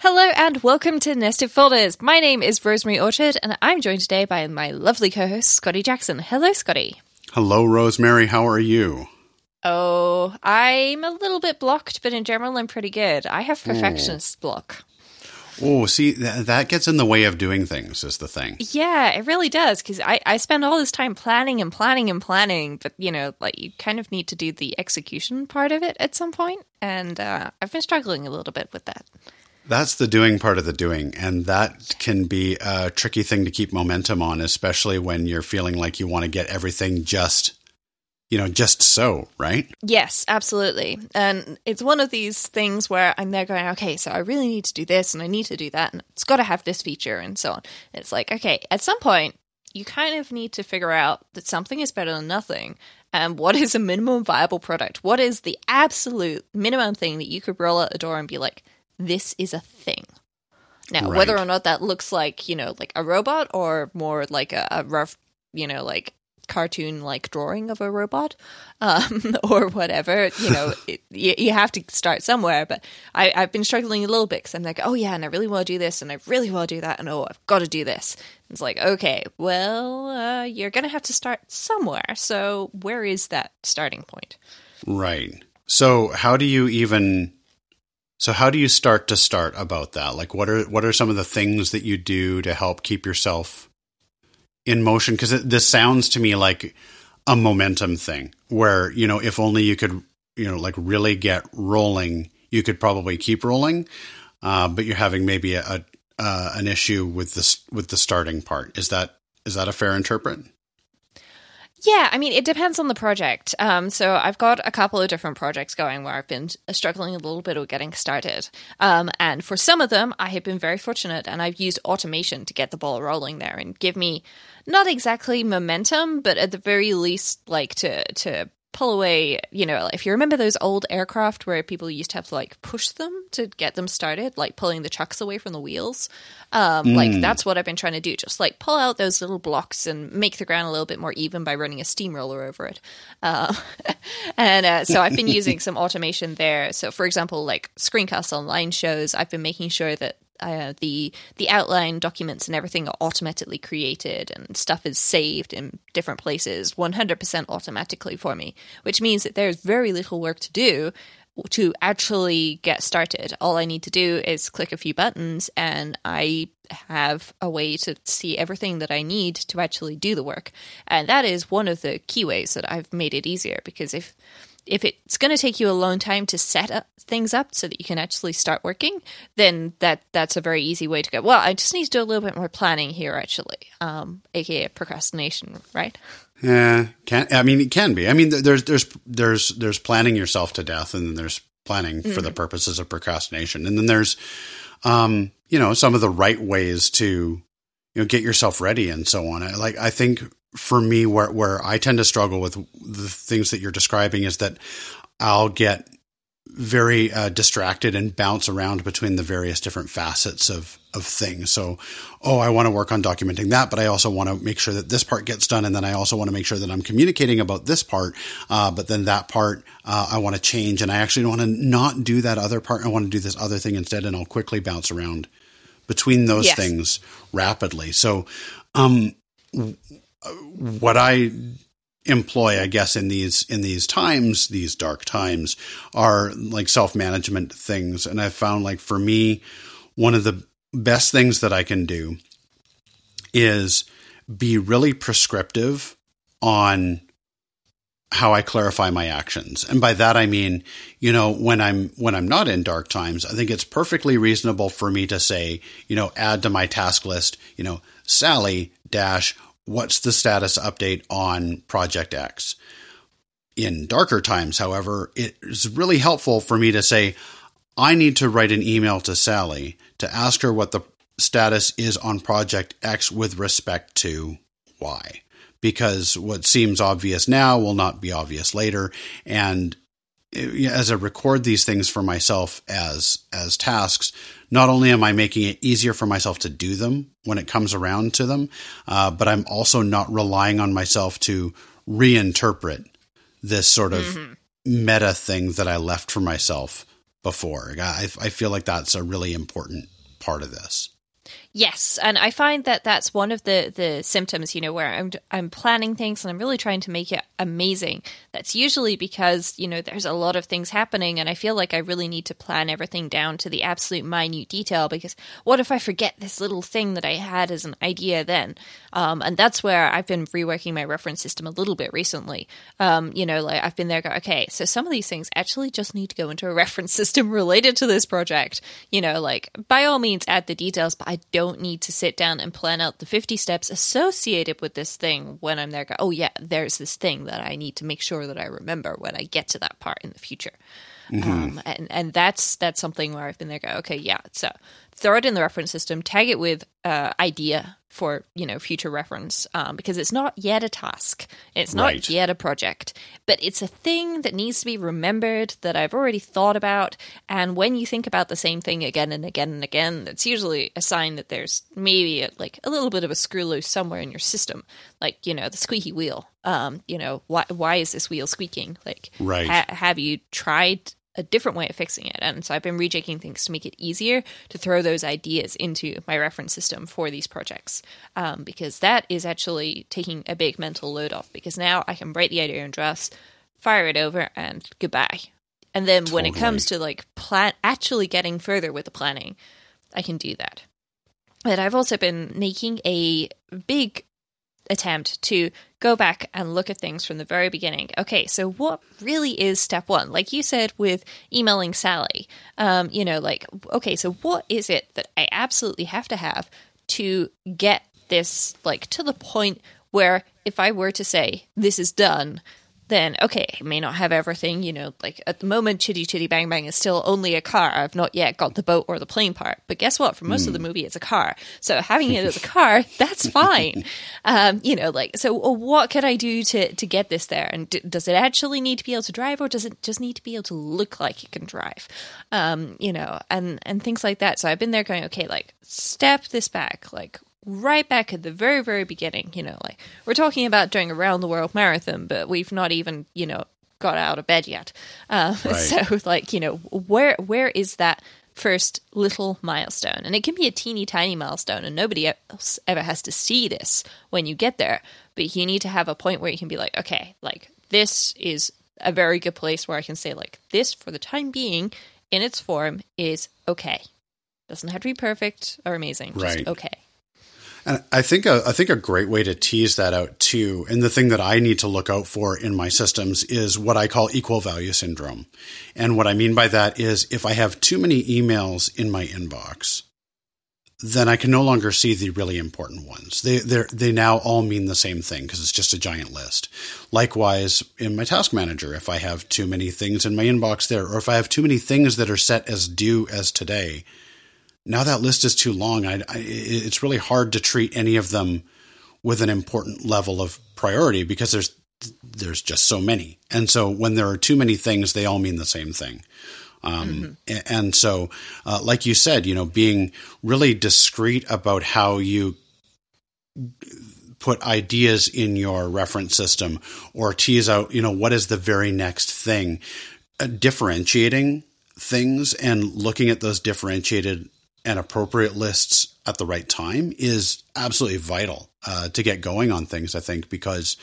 Hello and welcome to Nested Folders. My name is Rosemary Orchard and I'm joined today by my lovely co host, Scotty Jackson. Hello, Scotty. Hello, Rosemary. How are you? Oh, I'm a little bit blocked, but in general, I'm pretty good. I have perfectionist block. Oh, see, th- that gets in the way of doing things, is the thing. Yeah, it really does because I, I spend all this time planning and planning and planning, but you know, like you kind of need to do the execution part of it at some point, and uh, I've been struggling a little bit with that. That's the doing part of the doing. And that can be a tricky thing to keep momentum on, especially when you're feeling like you want to get everything just, you know, just so, right? Yes, absolutely. And it's one of these things where I'm there going, okay, so I really need to do this and I need to do that and it's got to have this feature and so on. It's like, okay, at some point, you kind of need to figure out that something is better than nothing. And what is a minimum viable product? What is the absolute minimum thing that you could roll out the door and be like, this is a thing. Now, Right. whether or not that looks like, you know, like a robot or more like a, a rough, you know, like cartoon like drawing of a robot um, or whatever, you know, it, you, you have to start somewhere. But I, I've been struggling a little bit because I'm like, oh, yeah, and I really want to do this and I really want to do that. And oh, I've got to do this. It's like, okay, well, uh, you're going to have to start somewhere. So where is that starting point? Right. So, how do you even. So how do you start to start about that? Like what are what are some of the things that you do to help keep yourself in motion because this sounds to me like a momentum thing where, you know, if only you could, you know, like really get rolling, you could probably keep rolling. Uh, but you're having maybe a, a uh, an issue with this with the starting part. Is that is that a fair interpret? Yeah, I mean, it depends on the project. Um, so I've got a couple of different projects going where I've been struggling a little bit with getting started. Um, and for some of them, I have been very fortunate and I've used automation to get the ball rolling there and give me not exactly momentum, but at the very least, like to, to pull away, you know, if you remember those old aircraft where people used to have to like push them to get them started, like pulling the trucks away from the wheels. Um, Like that's what I've been trying to do. Just like pull out those little blocks and make the ground a little bit more even by running a steamroller over it. Uh, and uh, so I've been using some automation there. So for example, like Screencast Online shows, I've been making sure that uh, the the outline documents and everything are automatically created and stuff is saved in different places 100% automatically for me which means that there's very little work to do to actually get started. All i need to do is click a few buttons and i have a way to see everything that i need to actually do the work. And that is one of the key ways that i've made it easier because if if it's going to take you a long time to set up things up so that you can actually start working, then that that's a very easy way to go. Well, I just need to do a little bit more planning here, actually, um, aka procrastination, right? Yeah, can I mean it can be. I mean, there's there's there's there's planning yourself to death, and then there's planning for the purposes of procrastination, and then there's, um, you know, some of the right ways to, you know, get yourself ready and so on. Like I think for me, where where I tend to struggle with the things that you're describing is that I'll get very uh, distracted and bounce around between the various different facets of of things. So, oh, I want to work on documenting that, but I also want to make sure that this part gets done, and then I also want to make sure that I'm communicating about this part. Uh, but then that part uh, I want to change, and I actually want to not do that other part. I want to do this other thing instead, and I'll quickly bounce around between those Yes. things rapidly. So, um, what I employ, I guess, in these in these times, these dark times, are like self management things. And I've found, like for me, one of the best things that I can do is be really prescriptive on how I clarify my actions. And by that I mean, you know, when I'm when I'm not in dark times, I think it's perfectly reasonable for me to say, you know, add to my task list, you know, Sally dash what's the status update on project X. In darker times, however, it is really helpful for me to say, I need to write an email to Sally to ask her what the status is on project X with respect to Y. Because what seems obvious now will not be obvious later. And as I record these things for myself as as tasks, not only am I making it easier for myself to do them when it comes around to them, uh, but I'm also not relying on myself to reinterpret this sort of meta thing that I left for myself before. I, I feel like that's a really important part of this. Yes, and I find that that's one of the the symptoms, you know, where I'm I'm planning things and I'm really trying to make it amazing. That's usually because, you know, there's a lot of things happening and I feel like I really need to plan everything down to the absolute minute detail because what if I forget this little thing that I had as an idea then? Um, and that's where I've been reworking my reference system a little bit recently. Um, you know, like I've been there go, okay, so some of these things actually just need to go into a reference system related to this project. You know, like by all means add the details, but I don't don't need to sit down and plan out the 50 steps associated with this thing when I'm there. Go, oh, yeah, there's this thing that I need to make sure that I remember when I get to that part in the future. Mm-hmm. Um, and, and that's that's something where I've been there. Go, okay, yeah. So throw it in the reference system, tag it with uh, idea for you know future reference um, because it's not yet a task it's not right. yet a project but it's a thing that needs to be remembered that i've already thought about and when you think about the same thing again and again and again that's usually a sign that there's maybe a, like a little bit of a screw loose somewhere in your system like you know the squeaky wheel um you know why why is this wheel squeaking like right ha- have you tried a different way of fixing it. And so I've been rejigging things to make it easier to throw those ideas into my reference system for these projects. Um, because that is actually taking a big mental load off because now I can write the idea in drafts, fire it over, and goodbye. And then totally. when it comes to like plan actually getting further with the planning, I can do that. But I've also been making a big attempt to go back and look at things from the very beginning. Okay, so what really is step one? Like you said with emailing Sally, um, you know, like, okay, so what is it that I absolutely have to have to get this, like, to the point where if I were to say, this is done, then okay, I may not have everything, you know, like at the moment Chitty Chitty Bang Bang is still only a car. I've not yet got the boat or the plane part. But guess what? For most mm. of the hmm. movie it's a car. So having it as a car, that's fine. um, you know, like so uh, what could I do to to get this there? And d- does it actually need to be able to drive or does it just need to be able to look like it can drive? Um, you know, and and things like that. So I've been there going, okay, like step this back. Like right back at the very, very beginning. You know, like we're talking about doing a round the world marathon, but we've not even, you know, got out of bed yet. Uh, right. So, like, you know, where where is that first little milestone? And it can be a teeny tiny milestone, and nobody else ever has to see this when you get there. But you need to have a point where you can be like, okay, like this is a very good place where I can say, like, this for the time being in its form is okay. Doesn't have to be perfect or amazing, just right. okay. And I think a, I think a great way to tease that out too, and the thing that I need to look out for in my systems is what I call equal value syndrome. And what I mean by that is if I have too many emails in my inbox, then I can no longer see the really important ones. They they now all mean the same thing because it's just a giant list. Likewise, in my task manager, if I have too many things in my inbox there, or if I have too many things that are set as due as today, now that list is too long. I, I, it's really hard to treat any of them with an important level of priority because there's there's just so many, and so when there are too many things, they all mean the same thing. Um, mm-hmm. And so, uh, like you said, you know, being really discreet about how you put ideas in your reference system or tease out, you know, what is the very next thing, uh, differentiating things and looking at those differentiated and appropriate lists at the right time is absolutely vital uh, to get going on things. I think because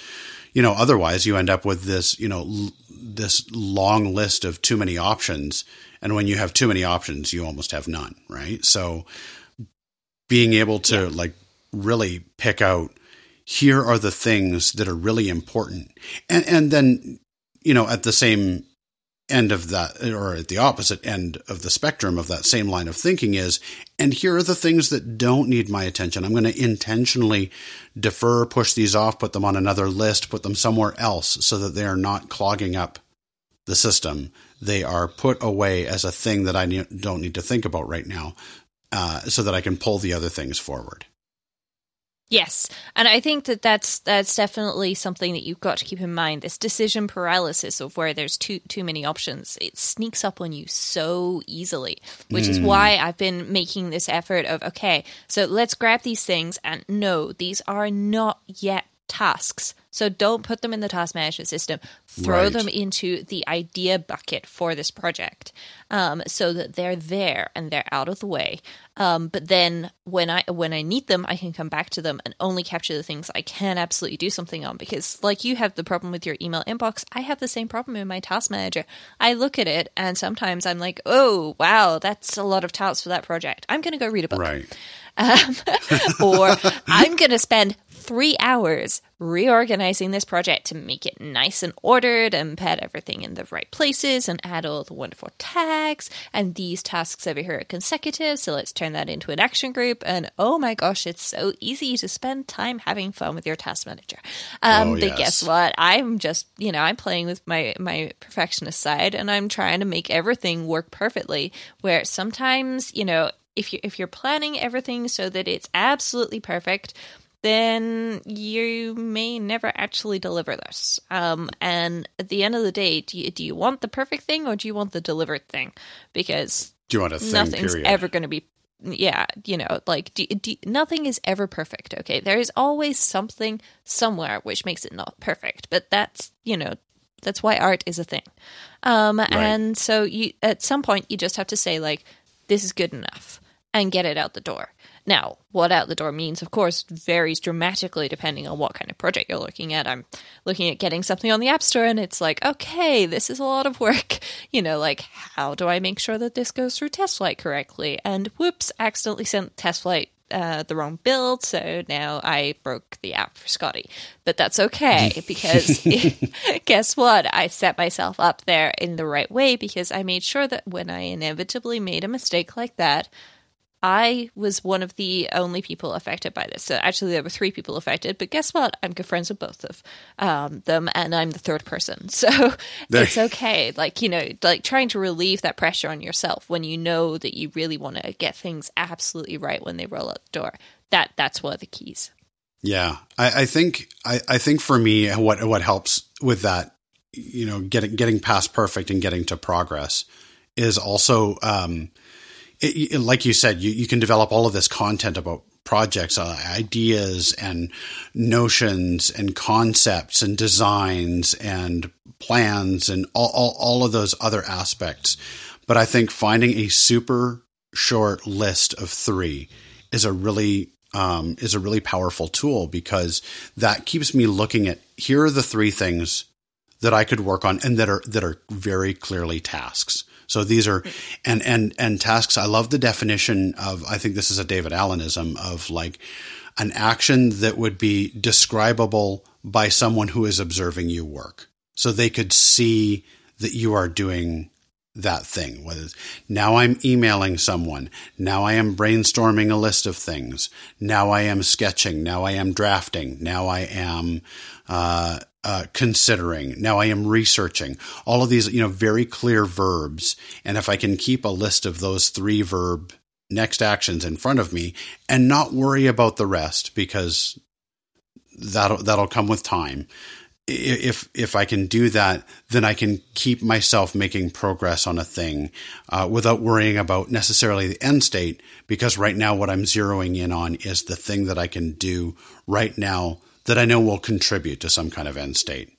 you know otherwise you end up with this you know l- this long list of too many options, and when you have too many options, you almost have none. Right. So being able to yeah. like really pick out here are the things that are really important, and and then you know at the same end of that, or at the opposite end of the spectrum of that same line of thinking is, and here are the things that don't need my attention. I'm going to intentionally defer, push these off, put them on another list, put them somewhere else so that they are not clogging up the system. They are put away as a thing that I don't need to think about right now uh, so that I can pull the other things forward. Yes, and I think that that's that's definitely something that you've got to keep in mind. This decision paralysis of where there's too too many options, it sneaks up on you so easily. Which mm. is why I've been making this effort of okay, so let's grab these things and no, these are not yet tasks. So don't put them in the task management system. Throw Right. them into the idea bucket for this project, um, so that they're there and they're out of the way. Um, but then when I when I need them, I can come back to them and only capture the things I can absolutely do something on. Because like you have the problem with your email inbox, I have the same problem in my task manager. I look at it and sometimes I'm like, oh wow, that's a lot of tasks for that project. I'm going to go read a book Right. or I'm going to spend three hours reorganizing this project to make it nice and ordered and put everything in the right places and add all the wonderful tags. And these tasks over here are consecutive, so let's turn that into an action group. And oh my gosh, it's so easy to spend time having fun with your task manager. Um, Oh, but yes. guess what? I'm just, you know, I'm playing with my my perfectionist side, and I'm trying to make everything work perfectly. Where sometimes, you know, if you if you're planning everything so that it's absolutely perfect, then you may never actually deliver this. Um, and at the end of the day, do you, do you want the perfect thing or do you want the delivered thing? Because Do you want a thing? nothing's period. ever going to be yeah you know like do, do, nothing is ever perfect okay there is always something somewhere which makes it not perfect but that's you know that's why art is a thing um and so you at some point you just have to say like this is good enough and get it out the door now what out the door means of course varies dramatically depending on what kind of project you're looking at i'm looking at getting something on the app store and it's like okay this is a lot of work you know like how do i make sure that this goes through TestFlight correctly and whoops accidentally sent TestFlight uh, the wrong build, so now I broke the app for Scotty. But that's okay because guess what? I set myself up there in the right way because I made sure that when I inevitably made a mistake like that, I was one of the only people affected by this. So actually, there were three people affected, but guess what? I'm good friends with both of um, them, and I'm the third person. So it's okay. Like you know, like trying to relieve that pressure on yourself when you know that you really want to get things absolutely right when they roll out the door. That that's one of the keys. Yeah, I, I think I, I think for me, what what helps with that, you know, getting getting past perfect and getting to progress is also, um, it, it- like you said, you, you can develop all of this content about projects, uh, ideas, and notions, and concepts, and designs, and plans, and all, all all of those other aspects. But I think finding a super short list of three is a really um, is a really powerful tool because that keeps me looking at here are the three things that I could work on and that are that are very clearly tasks. So these are and and and tasks. I love the definition of. I think this is a David Allenism of like an action that would be describable by someone who is observing you work, so they could see that you are doing that thing. Whether it's, now I'm emailing someone, now I am brainstorming a list of things, now I am sketching, now I am drafting, now I am uh, uh, considering, now I am researching. All of these, you know, very clear verbs, and if I can keep a list of those three verb next actions in front of me and not worry about the rest because that'll that'll come with time if if I can do that, then I can keep myself making progress on a thing uh, without worrying about necessarily the end state. Because right now, what I'm zeroing in on is the thing that I can do right now that I know will contribute to some kind of end state.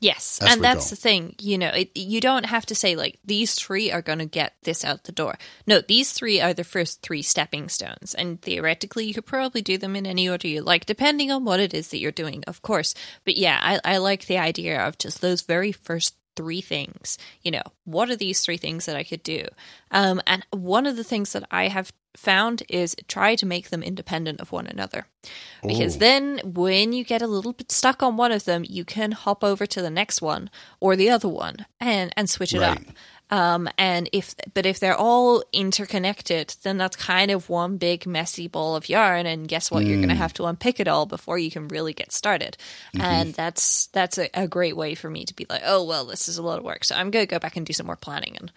Yes, As and that's go. the thing. You know, it, you don't have to say like these three are going to get this out the door. No, these three are the first three stepping stones, and theoretically, you could probably do them in any order you like, depending on what it is that you're doing, of course. But yeah, I, I like the idea of just those very first three things. You know, what are these three things that I could do? Um, and one of the things that I have found is try to make them independent of one another because Ooh. then when you get a little bit stuck on one of them you can hop over to the next one or the other one and and switch it Right. up um and if but if they're all interconnected then that's kind of one big messy ball of yarn. And guess what? You're going to have to unpick it all before you can really get started. And that's that's a, a great way for me to be like oh well this is a lot of work. So i'm going to go back and do some more planning and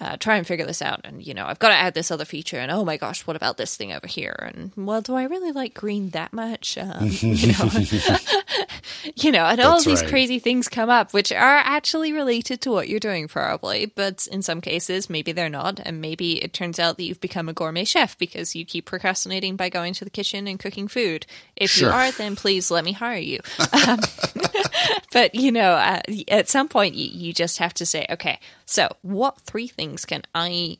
uh, try and figure this out. And, you know, I've got to add this other feature. And oh my gosh, what about this thing over here? And, well, do I really like green that much? Um, you know, you know, and all of these right. crazy things come up, which are actually related to what you're doing, probably. But in some cases, maybe they're not. And maybe it turns out that you've become a gourmet chef because you keep procrastinating by going to the kitchen and cooking food. If Sure. you are, then please let me hire you. Um, but you know, uh, at some point, you, you just have to say, okay, so what three things can I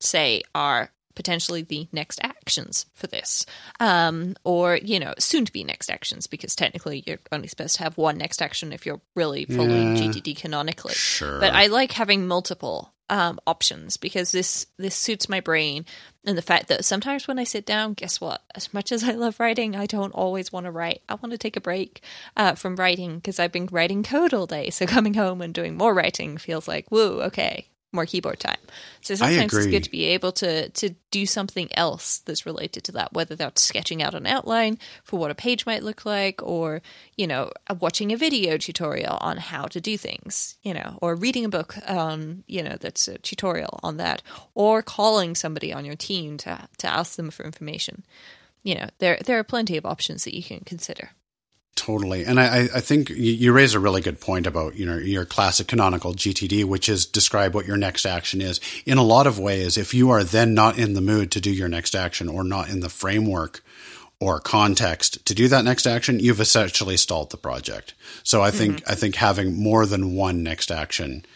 say are potentially the next actions for this um or you know soon to be next actions because technically you're only supposed to have one next action if you're really following Yeah. GTD canonically Sure. but i like having multiple um options because this this suits my brain and the fact that sometimes when i sit down guess what? As much as i love writing i don't always want to write. I want to take a break uh, from writing because i've been writing code all day. So coming home and doing more writing feels like woo okay more keyboard time. So sometimes it's good to be able to to do something else that's related to that whether that's sketching out an outline for what a page might look like or you know uh, watching a video tutorial on how to do things you know or reading a book um you know that's a tutorial on that or calling somebody on your team to to ask them for information. You know there there are plenty of options that you can consider Totally. And I, I- think you you raise a really good point about, you know, your classic canonical GTD, which is describe what your next action is. In a lot of ways, if you are then not in the mood to do your next action or not in the framework or context to do that next action, you've essentially stalled the project. So I think, mm-hmm. I think having more than one next action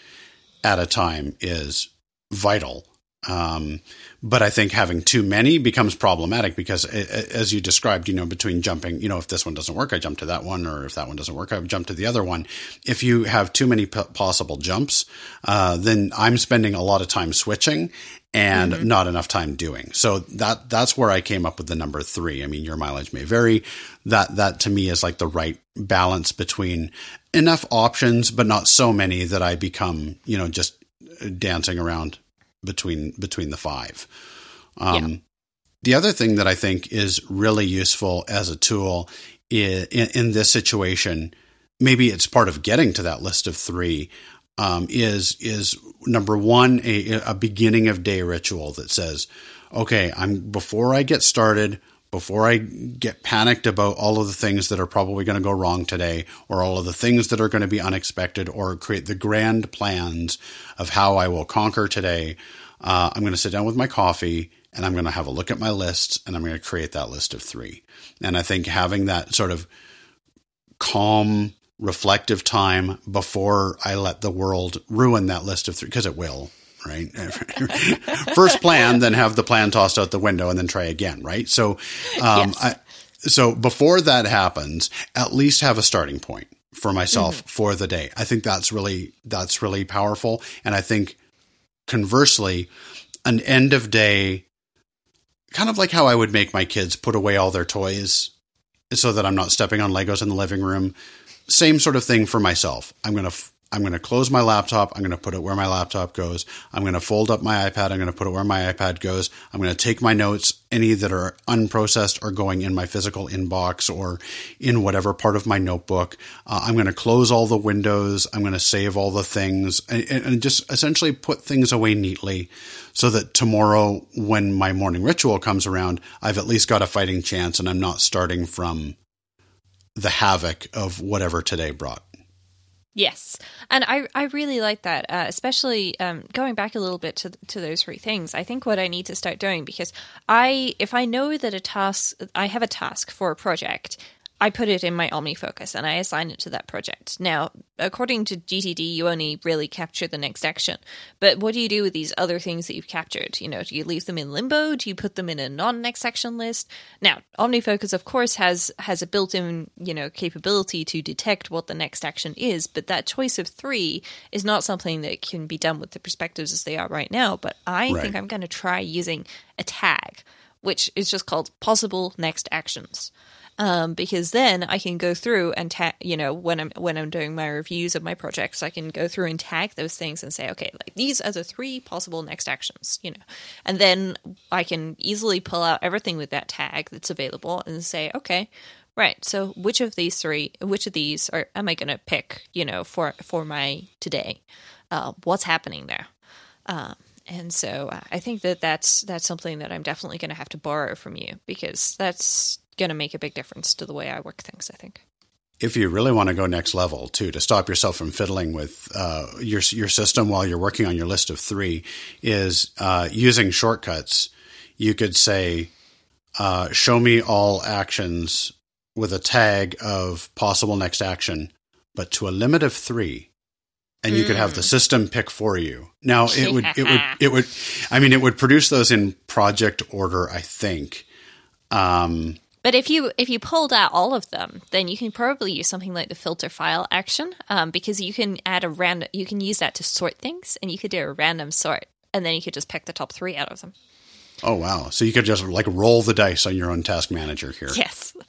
at a time is vital. Um, but I think having too many becomes problematic because, as you described, you know, between jumping, you know, if this one doesn't work, I jump to that one, or if that one doesn't work, I jump to the other one. If you have too many p- possible jumps, uh, then I'm spending a lot of time switching and not enough time doing. So that that's where I came up with the number three. I mean, your mileage may vary. That that to me is like the right balance between enough options, but not so many that I become, you know, just dancing around between between the five. Um, The other thing that I think is really useful as a tool in, in this situation, maybe it's part of getting to that list of three, um, is is number one a, a beginning of day ritual that says, okay, I'm before I get started. Before I get panicked about all of the things that are probably going to go wrong today, or all of the things that are going to be unexpected, or create the grand plans of how I will conquer today, uh, I'm going to sit down with my coffee and I'm going to have a look at my list and I'm going to create that list of three. And I think having that sort of calm, reflective time before I let the world ruin that list of three, because it will, right? First plan, then have the plan tossed out the window and then try again, right? So, um, Yes. I, so before that happens, at least have a starting point for myself for the day. I think that's really, that's really powerful. And I think conversely, an end of day, kind of like how I would make my kids put away all their toys so that I'm not stepping on Legos in the living room. Same sort of thing for myself. I'm going to, f- I'm going to close my laptop. I'm going to put it where my laptop goes. I'm going to fold up my iPad. I'm going to put it where my iPad goes. I'm going to take my notes, any that are unprocessed are going in my physical inbox or in whatever part of my notebook. Uh, I'm going to close all the windows. I'm going to save all the things and, and and just essentially put things away neatly so that tomorrow, when my morning ritual comes around, I've at least got a fighting chance and I'm not starting from the havoc of whatever today brought. Yes, and I I really like that, uh, especially um, going back a little bit to to those three things. I think what I need to start doing because I if I know that a task I have a task for a project. I put it in my OmniFocus and I assign it to that project. Now, according to GTD, you only really capture the next action. But what do you do with these other things that you've captured? You know, do you leave them in limbo? Do you put them in a non-next action list? Now, OmniFocus, of course, has has a built-in you know capability to detect what the next action is, but that choice of three is not something that can be done with the perspectives as they are right now. But I Right. think I'm going to try using a tag, which is just called possible next actions um, because then I can go through and tag. You know, when I'm when I'm doing my reviews of my projects, I can go through and tag those things and say, okay, like these are the three possible next actions. You know, and then I can easily pull out everything with that tag that's available and say, okay. Right. So, which of these three, which of these are am I going to pick? You know, for for my today, uh, what's happening there? Um, and so I think that that's that's something that I'm definitely going to have to borrow from you because that's going to make a big difference to the way I work things. I think. If you really want to go next level too, to stop yourself from fiddling with uh, your your system while you're working on your list of three, is uh, using shortcuts. You could say, uh, "Show me all actions with a tag of possible next action, but to a limit of three and you mm. could have the hmm. system pick for you. Now it would it would it would I mean it would produce those in project order, I think. Um, but if you if you pulled out all of them, then you can probably use something like the filter file action um, because you can add a random you can use that to sort things and you could do a random sort and then you could just pick the top three out of them. Oh wow! So you could just like roll the dice on your own task manager here. Yes.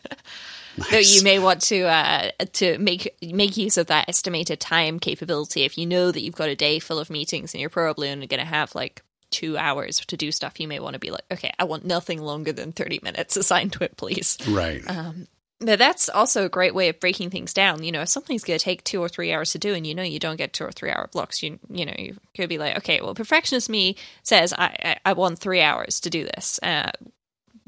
Nice. So you may want to uh, to make make use of that estimated time capability if you know that you've got a day full of meetings and you're probably only going to have like two hours to do stuff. You may want to be like, okay, I want nothing longer than thirty minutes assigned to it, please. Right. Um, but that's also a great way of breaking things down. You know, if something's going to take two or three hours to do, and you know you don't get two or three hour blocks, you you know you could be like, okay, well, perfectionist me says I I, I want three hours to do this. Uh,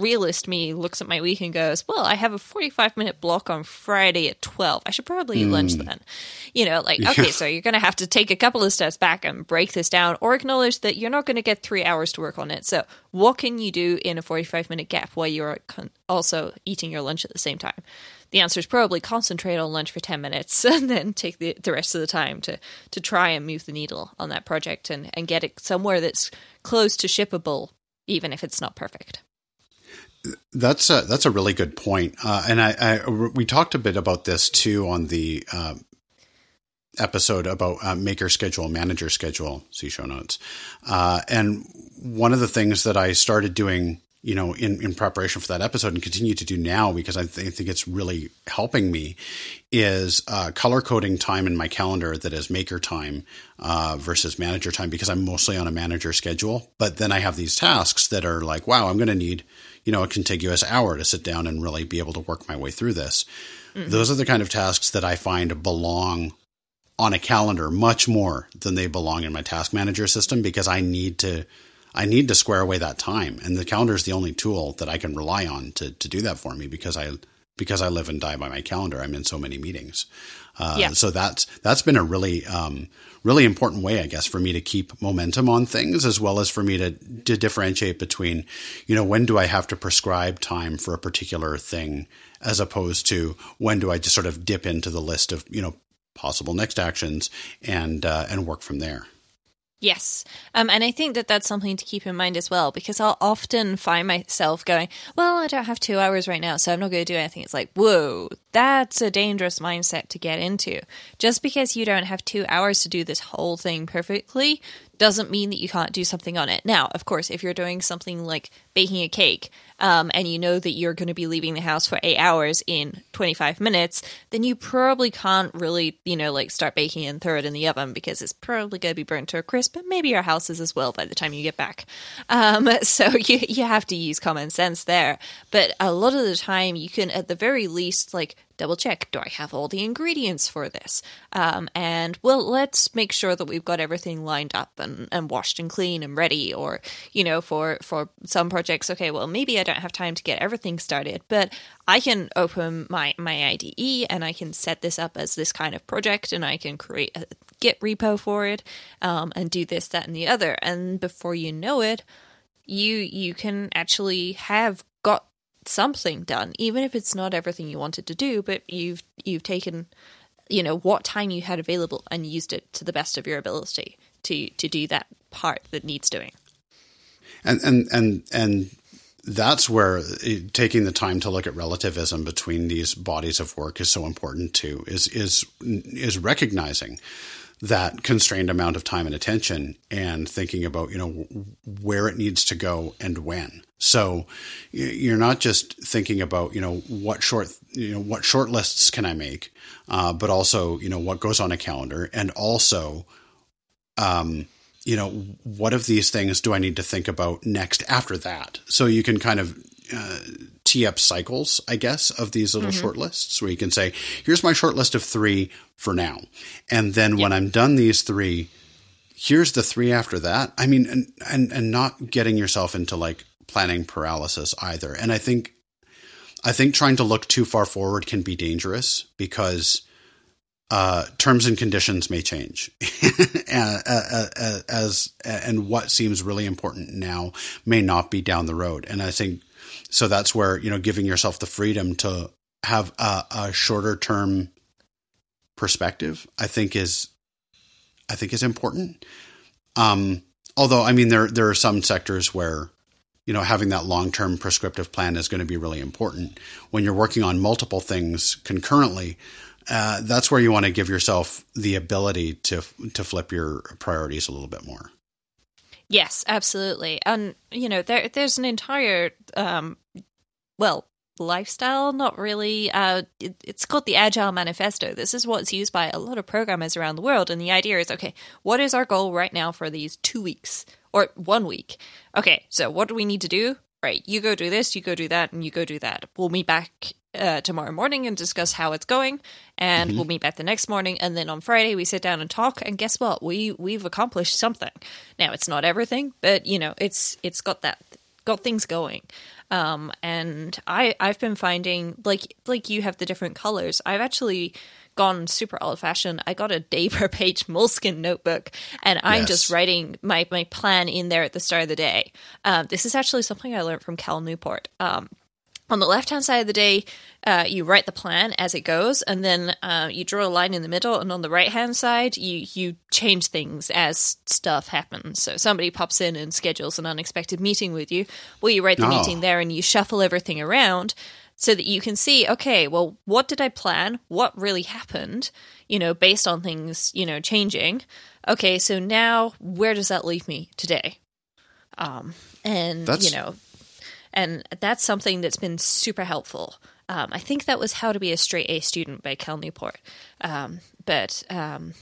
realist me looks at my week and goes, "Well, I have a 45 minute block on Friday at 12. I should probably eat mm. lunch then." You know, like okay, so you're going to have to take a couple of steps back and break this down or acknowledge that you're not going to get 3 hours to work on it. So, what can you do in a 45 minute gap while you're also eating your lunch at the same time? The answer is probably concentrate on lunch for 10 minutes and then take the, the rest of the time to, to try and move the needle on that project and, and get it somewhere that's close to shippable, even if it's not perfect. That's a that's a really good point. Uh, and I, I, we talked a bit about this too on the uh, episode about uh, maker schedule, manager schedule. See show notes. Uh, and one of the things that I started doing, you know, in in preparation for that episode, and continue to do now because I, th- I think it's really helping me, is uh, color coding time in my calendar that is maker time uh, versus manager time because I'm mostly on a manager schedule. But then I have these tasks that are like, wow, I'm going to need you know, a contiguous hour to sit down and really be able to work my way through this. Mm-hmm. Those are the kind of tasks that I find belong on a calendar much more than they belong in my task manager system because I need to I need to square away that time. And the calendar is the only tool that I can rely on to to do that for me because I because I live and die by my calendar. I'm in so many meetings. Uh, yeah. So that's that's been a really um, really important way, I guess, for me to keep momentum on things, as well as for me to to differentiate between, you know, when do I have to prescribe time for a particular thing, as opposed to when do I just sort of dip into the list of you know possible next actions and uh, and work from there. Yes. Um, and I think that that's something to keep in mind as well, because I'll often find myself going, well, I don't have two hours right now, so I'm not going to do anything. It's like, whoa, that's a dangerous mindset to get into. Just because you don't have two hours to do this whole thing perfectly doesn't mean that you can't do something on it. Now, of course, if you're doing something like baking a cake, um, and you know that you're going to be leaving the house for eight hours in 25 minutes, then you probably can't really, you know, like start baking and throw it in the oven because it's probably going to be burnt to a crisp. But maybe your house is as well by the time you get back. Um, so you you have to use common sense there. But a lot of the time, you can at the very least like double check do I have all the ingredients for this? Um, and well, let's make sure that we've got everything lined up and, and washed and clean and ready. Or, you know, for, for some projects, okay, well, maybe I don't have time to get everything started, but I can open my, my IDE and I can set this up as this kind of project and I can create a Git repo for it um, and do this, that, and the other. And before you know it, you you can actually have got something done, even if it's not everything you wanted to do, but you've you've taken you know what time you had available and used it to the best of your ability to to do that part that needs doing. And and and and that's where eh, taking the time to look at relativism between these bodies of work is so important too is is is recognizing that constrained amount of time and attention and thinking about you know where it needs to go and when. So you're not just thinking about you know what short you know what short lists can i make uh, but also you know what goes on a calendar and also um, you know what of these things do i need to think about next after that? So you can kind of uh, tee up cycles, I guess, of these little mm-hmm. short lists where you can say, here's my short list of three for now. And then when I'm done these three, here's the three after that. I mean, and, and, and not getting yourself into like planning paralysis either. And I think, I think trying to look too far forward can be dangerous because uh, terms and conditions may change as, and what seems really important now may not be down the road. And I think so that's where, you know, giving yourself the freedom to have a, a shorter term perspective, I think is, I think is important. Um, although, I mean, there, there are some sectors where, you know, having that long term prescriptive plan is going to be really important. When you're working on multiple things concurrently, uh, that's where you want to give yourself the ability to to flip your priorities a little bit more. Yes, absolutely. And you know, there there's an entire um well, lifestyle, not really uh it, it's called the Agile Manifesto. This is what's used by a lot of programmers around the world and the idea is okay, what is our goal right now for these 2 weeks or 1 week? Okay, so what do we need to do? Right, you go do this, you go do that, and you go do that. We'll meet back uh, tomorrow morning and discuss how it's going, and mm-hmm. we'll meet back the next morning. And then on Friday we sit down and talk. And guess what? We we've accomplished something. Now it's not everything, but you know it's it's got that got things going. Um, and I I've been finding like like you have the different colors. I've actually gone super old fashioned. I got a day per page Moleskine notebook, and I'm yes. just writing my my plan in there at the start of the day. Um, this is actually something I learned from Cal Newport. Um, on the left hand side of the day, uh, you write the plan as it goes, and then uh, you draw a line in the middle. And on the right hand side, you you change things as stuff happens. So somebody pops in and schedules an unexpected meeting with you. Well, you write the oh. meeting there, and you shuffle everything around so that you can see. Okay, well, what did I plan? What really happened? You know, based on things you know changing. Okay, so now where does that leave me today? Um, and That's- you know and that's something that's been super helpful. Um, I think that was How to Be a Straight A Student by Cal Newport, um, but um,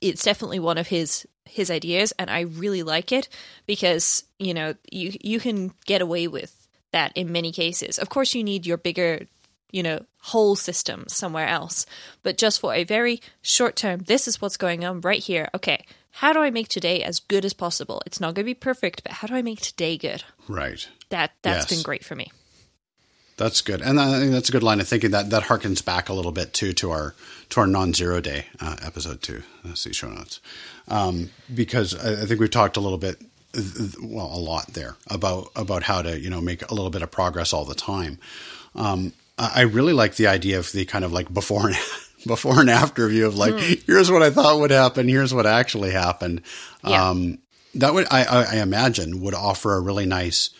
it's definitely one of his his ideas, and I really like it because you know you you can get away with that in many cases. Of course, you need your bigger you know, whole system somewhere else. But just for a very short term, this is what's going on right here. Okay, how do I make today as good as possible? It's not going to be perfect, but how do I make today good? Right. That that's yes. been great for me. That's good, and I think that's a good line of thinking. That that harkens back a little bit too to our to our non-zero day uh, episode too. Let's see show notes, um, because I, I think we've talked a little bit, well, a lot there about about how to you know make a little bit of progress all the time. Um, I really like the idea of the kind of like before and before and after view of like, mm. here's what I thought would happen, here's what actually happened. Yeah. Um, that would I, I, imagine would offer a really nice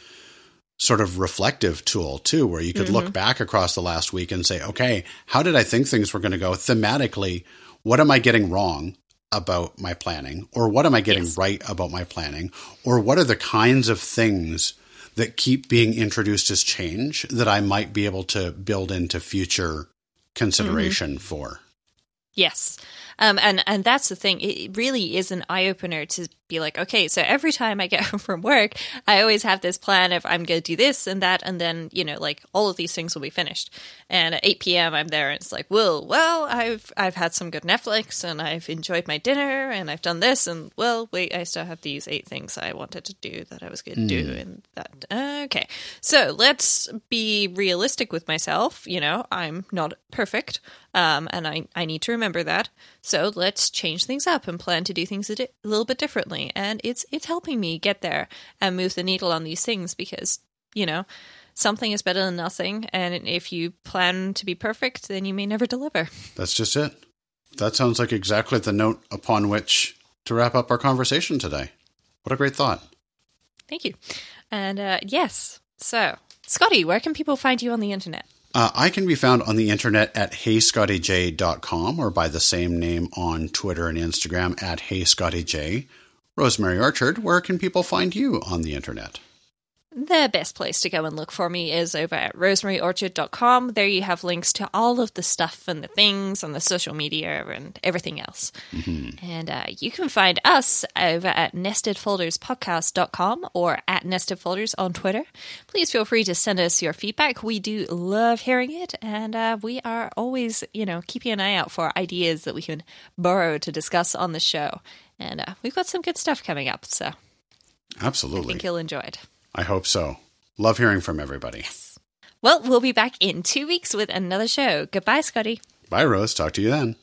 sort of reflective tool too, where you could mm-hmm. look back across the last week and say, okay, how did I think things were going to go thematically? What am I getting wrong about my planning, or what am I getting yes. right about my planning, or what are the kinds of things that keep being introduced as change that I might be able to build into future consideration mm-hmm. for. Yes. Um, and and that's the thing. It really is an eye opener to be like, okay, so every time I get home from work, I always have this plan of I'm going to do this and that, and then you know, like all of these things will be finished. And at 8 p.m., I'm there, and it's like, well, well, I've I've had some good Netflix, and I've enjoyed my dinner, and I've done this, and well, wait, I still have these eight things I wanted to do that I was going to mm. do, and that. Okay, so let's be realistic with myself. You know, I'm not perfect, um, and I I need to remember that. So let's change things up and plan to do things a, di- a little bit differently. And it's it's helping me get there and move the needle on these things because you know something is better than nothing. And if you plan to be perfect, then you may never deliver. That's just it. That sounds like exactly the note upon which to wrap up our conversation today. What a great thought. Thank you. And uh, yes, so Scotty, where can people find you on the internet? Uh, I can be found on the internet at heyscottyj.com or by the same name on Twitter and Instagram at heyscottyj. Rosemary Orchard, where can people find you on the internet? The best place to go and look for me is over at rosemaryorchard.com. There you have links to all of the stuff and the things and the social media and everything else. Mm-hmm. And uh, you can find us over at nestedfolderspodcast.com or at nestedfolders on Twitter. Please feel free to send us your feedback. We do love hearing it, and uh, we are always, you know, keeping an eye out for ideas that we can borrow to discuss on the show. And uh, we've got some good stuff coming up, so absolutely, I think you'll enjoy it. I hope so. Love hearing from everybody. Yes. Well, we'll be back in two weeks with another show. Goodbye, Scotty. Bye, Rose. Talk to you then.